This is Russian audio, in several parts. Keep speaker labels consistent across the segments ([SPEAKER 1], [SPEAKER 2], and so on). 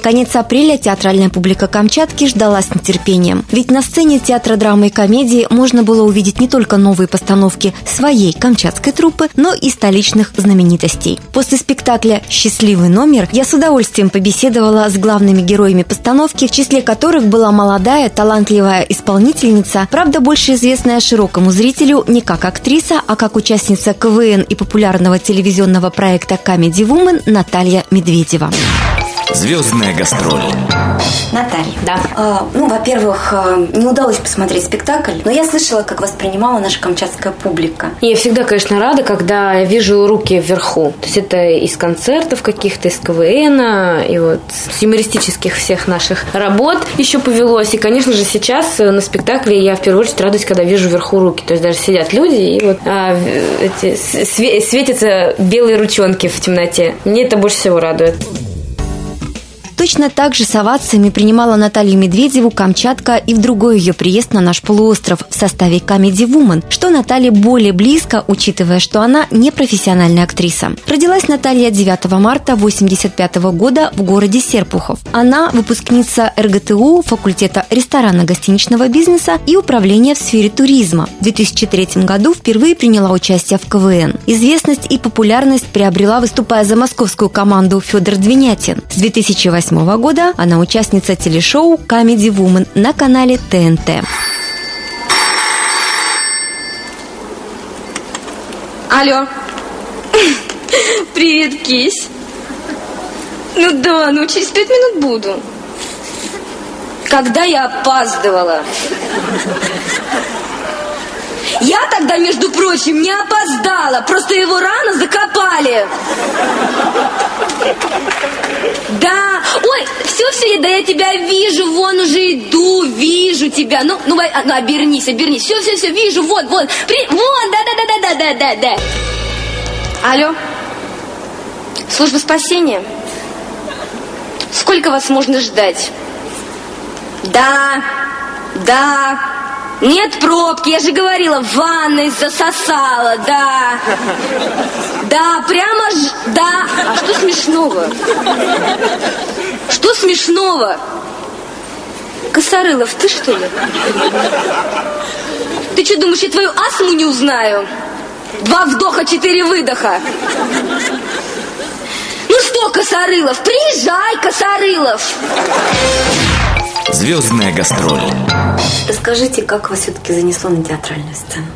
[SPEAKER 1] Конец апреля театральная публика Камчатки ждала с нетерпением. Ведь на сцене театра драмы и комедии можно было увидеть не только новые постановки своей камчатской труппы, но и столичных знаменитостей. После спектакля «Счастливый номер» я с удовольствием побеседовала с главными героями постановки, в числе которых была молодая, талантливая исполнительница, правда, больше известная широкому зрителю не как актриса, а как участница КВН и популярного телевизионного проекта Comedy Woman Наталья Медведева.
[SPEAKER 2] Звездная гастроль.
[SPEAKER 1] Наталья. Да. А, ну, во-первых, а, не удалось посмотреть спектакль, но я слышала, как воспринимала наша камчатская публика.
[SPEAKER 3] Я всегда, конечно, рада, когда я вижу руки вверху. То есть это из концертов каких-то, из КВН, и вот с юмористических всех наших работ еще повелось. И, конечно же, сейчас на спектакле я в первую очередь радуюсь, когда вижу вверху руки. То есть даже сидят люди, и вот а, эти, светятся белые ручонки в темноте. Мне это больше всего радует.
[SPEAKER 1] Точно так же с овациями принимала Наталью Медведеву Камчатка и в другой ее приезд на наш полуостров в составе Comedy Woman, что Наталье более близко, учитывая, что она не профессиональная актриса. Родилась Наталья 9 марта 1985 года в городе Серпухов. Она выпускница РГТУ, факультета ресторанно-гостиничного бизнеса и управления в сфере туризма. В 2003 году впервые приняла участие в КВН. Известность и популярность приобрела, выступая за московскую команду Федор Двинятин. С 2008 2008 года она участница телешоу Comedy Woman на канале ТНТ.
[SPEAKER 4] Алло. Привет, кись. Ну да, ну через пять минут буду. Когда я опаздывала? Я тогда, между прочим, не опоздала. Просто его рано закопали. Да, ой, все-все, да я тебя вижу, вон уже иду, вижу тебя. Ну, ну, ну обернись, обернись. Все-все-все, вижу, вот, вот. При... Вон, да-да-да-да-да-да-да. Алло, служба спасения? Сколько вас можно ждать? Да, да, нет пробки, я же говорила, в ванной засосала, да. Да, прямо ж, да. А что смешного? Что смешного? Косорылов, ты что ли? Ты что, думаешь, я твою астму не узнаю? Два вдоха, четыре выдоха. Ну что, Косорылов, приезжай, Косорылов.
[SPEAKER 2] Звездная гастроль.
[SPEAKER 1] Расскажите, как вас все-таки занесло на театральную сцену?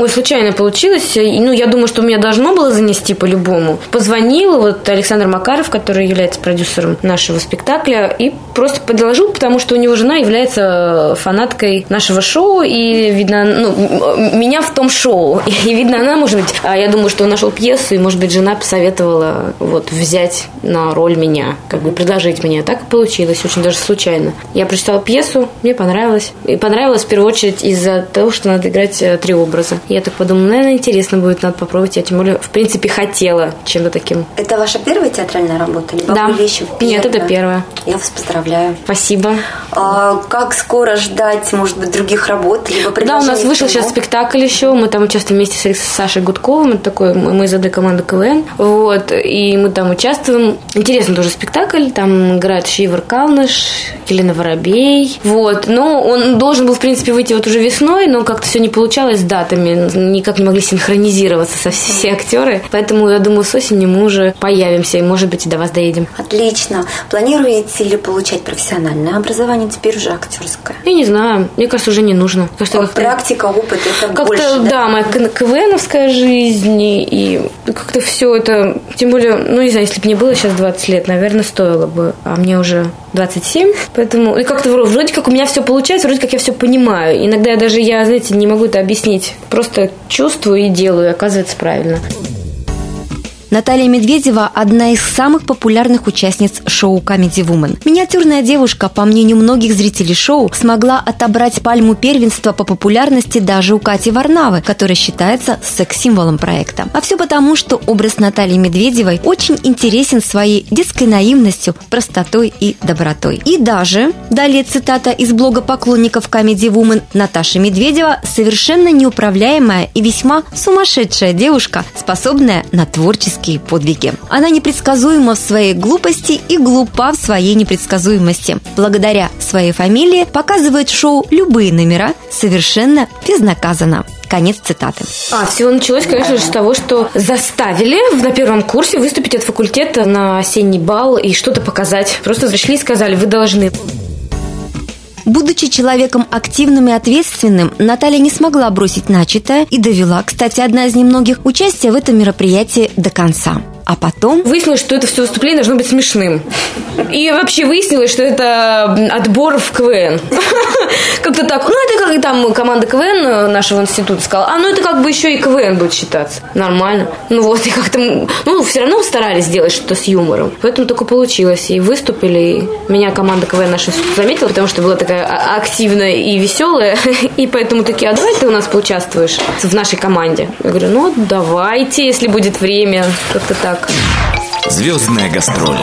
[SPEAKER 3] Ой, случайно получилось. Ну, я думаю, что меня должно было занести по-любому. Позвонил вот Александр Макаров, который является продюсером нашего спектакля, и просто предложил, потому что у него жена является фанаткой нашего шоу, и, видно, ну, меня в том шоу. И, видно, она, может быть, а я думаю, что он нашел пьесу, и, может быть, жена посоветовала вот взять на роль меня, как бы предложить мне. Так и получилось, очень даже случайно. Я прочитала пьесу, мне понравилось. И понравилось в первую очередь из-за того, что надо играть э, три образа. Я так подумала, наверное, интересно будет, надо попробовать. Я тем более, в принципе, хотела чем-то таким.
[SPEAKER 1] Это ваша первая театральная работа? Либо
[SPEAKER 3] да.
[SPEAKER 1] были еще
[SPEAKER 3] Нет, это первая.
[SPEAKER 1] Я вас поздравляю.
[SPEAKER 3] Спасибо.
[SPEAKER 1] А, как скоро ждать, может быть, других работ? Либо
[SPEAKER 3] да, у нас вышел сейчас спектакль еще. Мы там участвуем вместе с Сашей Гудковым. Это такой, мы из АД команды КВН. Вот. И мы там участвуем. Интересный тоже спектакль. Там играет Шивер Калныш, Елена Воробей. Вот. Но он должен был, в принципе, выйти вот уже весной, но как-то все не получалось с датами никак не могли синхронизироваться со все, актеры. Поэтому я думаю, с осени мы уже появимся и, может быть, и до вас доедем.
[SPEAKER 1] Отлично. Планируете ли получать профессиональное образование теперь уже актерское?
[SPEAKER 3] Я не знаю. Мне кажется, уже не нужно.
[SPEAKER 1] Кажется, как практика, опыт это
[SPEAKER 3] как
[SPEAKER 1] больше,
[SPEAKER 3] да? Да, моя КВНовская жизнь и как-то все это, тем более, ну не знаю, если бы мне было сейчас 20 лет, наверное, стоило бы, а мне уже 27, поэтому и как-то вроде как у меня все получается, вроде как я все понимаю. Иногда я даже, я, знаете, не могу это объяснить. Просто чувствую и делаю, и оказывается правильно.
[SPEAKER 1] Наталья Медведева – одна из самых популярных участниц шоу Comedy Woman. Миниатюрная девушка, по мнению многих зрителей шоу, смогла отобрать пальму первенства по популярности даже у Кати Варнавы, которая считается секс-символом проекта. А все потому, что образ Натальи Медведевой очень интересен своей детской наивностью, простотой и добротой. И даже, далее цитата из блога поклонников Comedy Woman, Наташа Медведева совершенно неуправляемая и весьма сумасшедшая девушка, способная на творческие подвиги. Она непредсказуема в своей глупости и глупа в своей непредсказуемости. Благодаря своей фамилии показывает шоу любые номера совершенно безнаказанно. Конец цитаты.
[SPEAKER 3] А, все началось, конечно же, с того, что заставили на первом курсе выступить от факультета на осенний бал и что-то показать. Просто зашли и сказали, вы должны.
[SPEAKER 1] Будучи человеком активным и ответственным, Наталья не смогла бросить начатое и довела, кстати, одна из немногих, участие в этом мероприятии до конца. А потом...
[SPEAKER 3] Выяснилось, что это все выступление должно быть смешным. И вообще выяснилось, что это отбор в КВН. Как-то так. Ну, это как там команда КВН нашего института сказала. А, ну это как бы еще и КВН будет считаться. Нормально. Ну вот, и как-то... Ну, все равно старались сделать что-то с юмором. Поэтому только получилось. И выступили. И меня команда КВН наша заметила, потому что была такая а, активная и веселая. И поэтому такие, а давай ты у нас поучаствуешь в нашей команде. Я говорю, ну, давайте, если будет время. Как-то так так.
[SPEAKER 2] Звездная гастроль.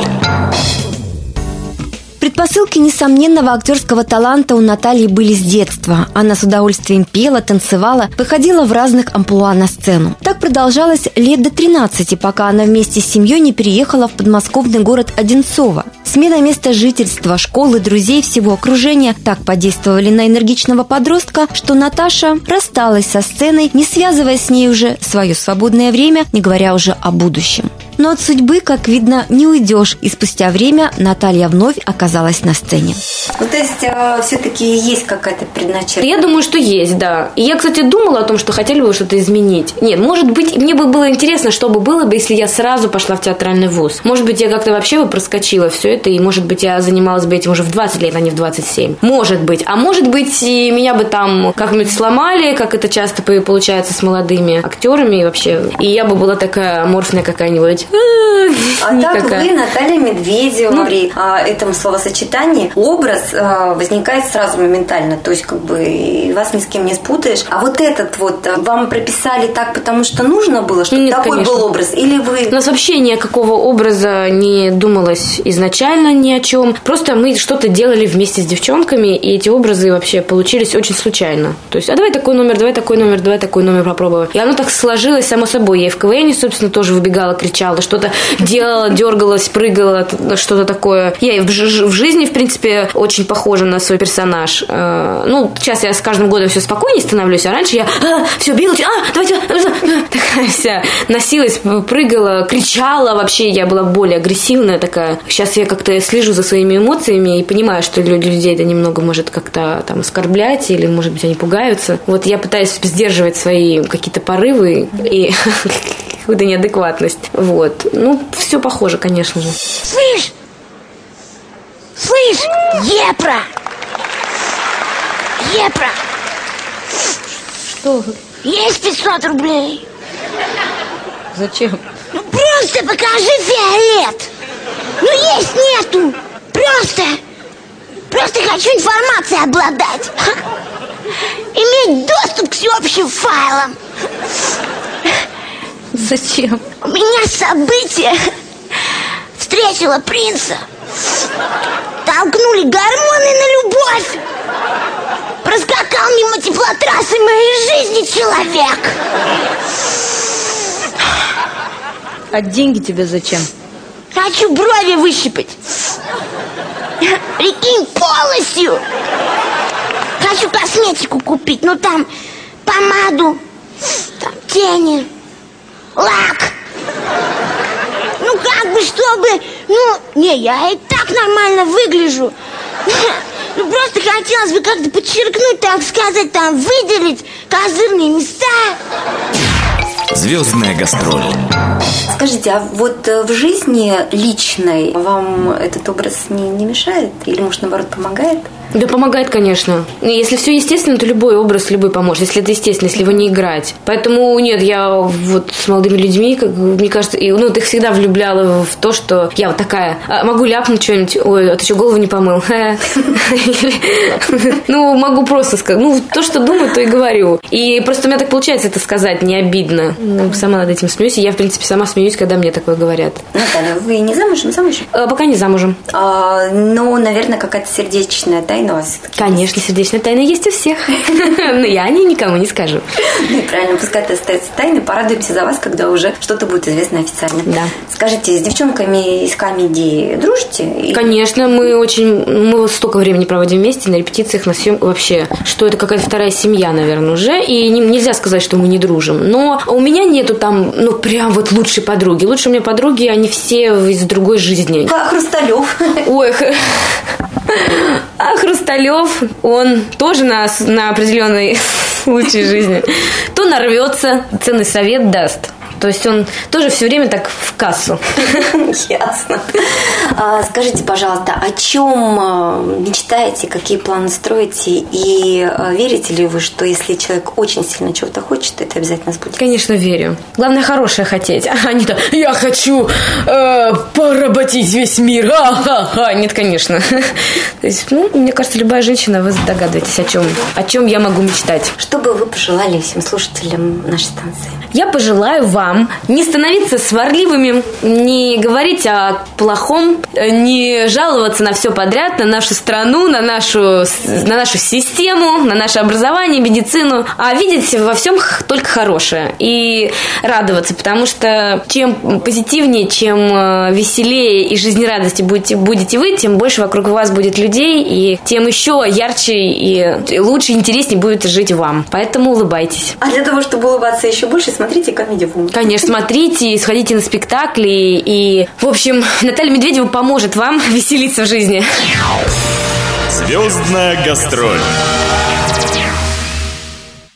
[SPEAKER 1] Предпосылки несомненного актерского таланта у Натальи были с детства. Она с удовольствием пела, танцевала, выходила в разных амплуа на сцену. Так продолжалось лет до 13, пока она вместе с семьей не переехала в подмосковный город Одинцово. Смена места жительства, школы, друзей, всего окружения так подействовали на энергичного подростка, что Наташа рассталась со сценой, не связывая с ней уже свое свободное время, не говоря уже о будущем. Но от судьбы, как видно, не уйдешь, и спустя время Наталья вновь оказалась на сцене.
[SPEAKER 5] Ну, то есть, э, все-таки есть какая-то предначертанность?
[SPEAKER 3] Я думаю, что есть, да. И я, кстати, думала о том, что хотели бы что-то изменить. Нет, может быть, мне бы было интересно, что бы было бы, если я сразу пошла в театральный вуз. Может быть, я как-то вообще бы проскочила все это, и, может быть, я занималась бы этим уже в 20 лет, а не в 27. Может быть. А может быть, и меня бы там как-нибудь сломали, как это часто получается с молодыми актерами и вообще. И я бы была такая аморфная какая-нибудь
[SPEAKER 5] а Никакая. так вы, Наталья Медведева, ну, при а, этом словосочетании образ а, возникает сразу моментально. То есть, как бы, вас ни с кем не спутаешь. А вот этот вот а, вам прописали так, потому что нужно было, чтобы Нет, такой конечно. был образ? Или вы...
[SPEAKER 3] У нас вообще никакого образа не думалось изначально ни о чем. Просто мы что-то делали вместе с девчонками, и эти образы вообще получились очень случайно. То есть, а давай такой номер, давай такой номер, давай такой номер попробуем. И оно так сложилось само собой. Я и в КВН, собственно, тоже выбегала, кричала, делала, что-то делала, дергалась, прыгала, что-то такое. Я в, в жизни, в принципе, очень похожа на свой персонаж. Э, ну, сейчас я с каждым годом все спокойнее становлюсь, а раньше я а, все била, а, давайте, а, такая вся носилась, прыгала, кричала вообще, я была более агрессивная такая. Сейчас я как-то слежу за своими эмоциями и понимаю, что людей это немного может как-то там оскорблять или, может быть, они пугаются. Вот я пытаюсь сдерживать свои какие-то порывы и какую-то неадекватность. Вот. Ну, все похоже, конечно же.
[SPEAKER 6] Слышь! Слышь! Епра! Епра!
[SPEAKER 3] Что?
[SPEAKER 6] Есть 500 рублей.
[SPEAKER 3] Зачем?
[SPEAKER 6] Ну, просто покажи фиолет. Ну, есть нету. Просто. Просто хочу информацией обладать. Иметь доступ к всеобщим файлам.
[SPEAKER 3] Зачем?
[SPEAKER 6] У меня событие. Встретила принца. Толкнули гормоны на любовь. Проскакал мимо теплотрассы моей жизни человек.
[SPEAKER 3] А деньги тебе зачем?
[SPEAKER 6] Хочу брови выщипать. Прикинь, полностью. Хочу косметику купить, ну там помаду, там тени лак. Ну, как бы, чтобы... Ну, не, я и так нормально выгляжу. Ну, просто хотелось бы как-то подчеркнуть, так сказать, там, выделить козырные места.
[SPEAKER 2] Звездная гастроль.
[SPEAKER 5] Скажите, а вот э, в жизни личной вам этот образ не, не мешает? Или, может, наоборот, помогает?
[SPEAKER 3] Да помогает, конечно. Если все естественно, то любой образ, любой поможет. Если это естественно, если его не играть. Поэтому нет, я вот с молодыми людьми, как, мне кажется, и, ну, ты их всегда влюбляла в то, что я вот такая, а, могу ляпнуть что-нибудь, ой, а ты что, голову не помыл? Ну, могу просто сказать, ну, то, что думаю, то и говорю. И просто у меня так получается это сказать, не обидно. Ну, сама над этим смеюсь, и я, в принципе, сама смеюсь, когда мне такое говорят.
[SPEAKER 1] Наталья, вы не замужем? Замужем?
[SPEAKER 3] А, пока не замужем.
[SPEAKER 1] А, ну, наверное, какая-то сердечная тайна у вас.
[SPEAKER 3] Конечно, сердечная тайна есть у всех. Но я о ней никому не скажу.
[SPEAKER 1] Ну, правильно, пускай это остается тайной. Порадуемся за вас, когда уже что-то будет известно официально.
[SPEAKER 3] Да.
[SPEAKER 1] Скажите, с девчонками из комедии дружите?
[SPEAKER 3] Конечно, мы очень... Мы столько времени проводим вместе на репетициях, на съем вообще, что это какая-то вторая семья, наверное, уже. И нельзя сказать, что мы не дружим. Но у меня нету там, ну, прям вот лучшей подруги. Лучше у меня подруги, они все из другой жизни.
[SPEAKER 1] Хрусталев?
[SPEAKER 3] Ой, а Хрусталев, он тоже на, на определенной случай жизни. То нарвется, ценный совет даст. То есть он тоже все время так в кассу.
[SPEAKER 1] Ясно. А, скажите, пожалуйста, о чем мечтаете, какие планы строите и а, верите ли вы, что если человек очень сильно чего-то хочет, это обязательно сбудется?
[SPEAKER 3] Конечно, верю. Главное хорошее хотеть, а не то «я хочу э, поработить весь мир». А-ха-ха. Нет, конечно. То есть, ну, мне кажется, любая женщина, вы догадываетесь, о чем, о чем я могу мечтать.
[SPEAKER 1] Что бы вы пожелали всем слушателям нашей станции?
[SPEAKER 3] Я пожелаю вам вам не становиться сварливыми, не говорить о плохом, не жаловаться на все подряд, на нашу страну, на нашу, на нашу систему, на наше образование, медицину, а видеть во всем только хорошее и радоваться, потому что чем позитивнее, чем э, веселее и жизнерадости будете, будете вы, тем больше вокруг вас будет людей, и тем еще ярче и лучше, интереснее будет жить вам. Поэтому улыбайтесь.
[SPEAKER 1] А для того, чтобы улыбаться еще больше, смотрите комедию
[SPEAKER 3] Конечно, смотрите, сходите на спектакли. И, в общем, Наталья Медведева поможет вам веселиться в жизни.
[SPEAKER 7] Звездная гастроль.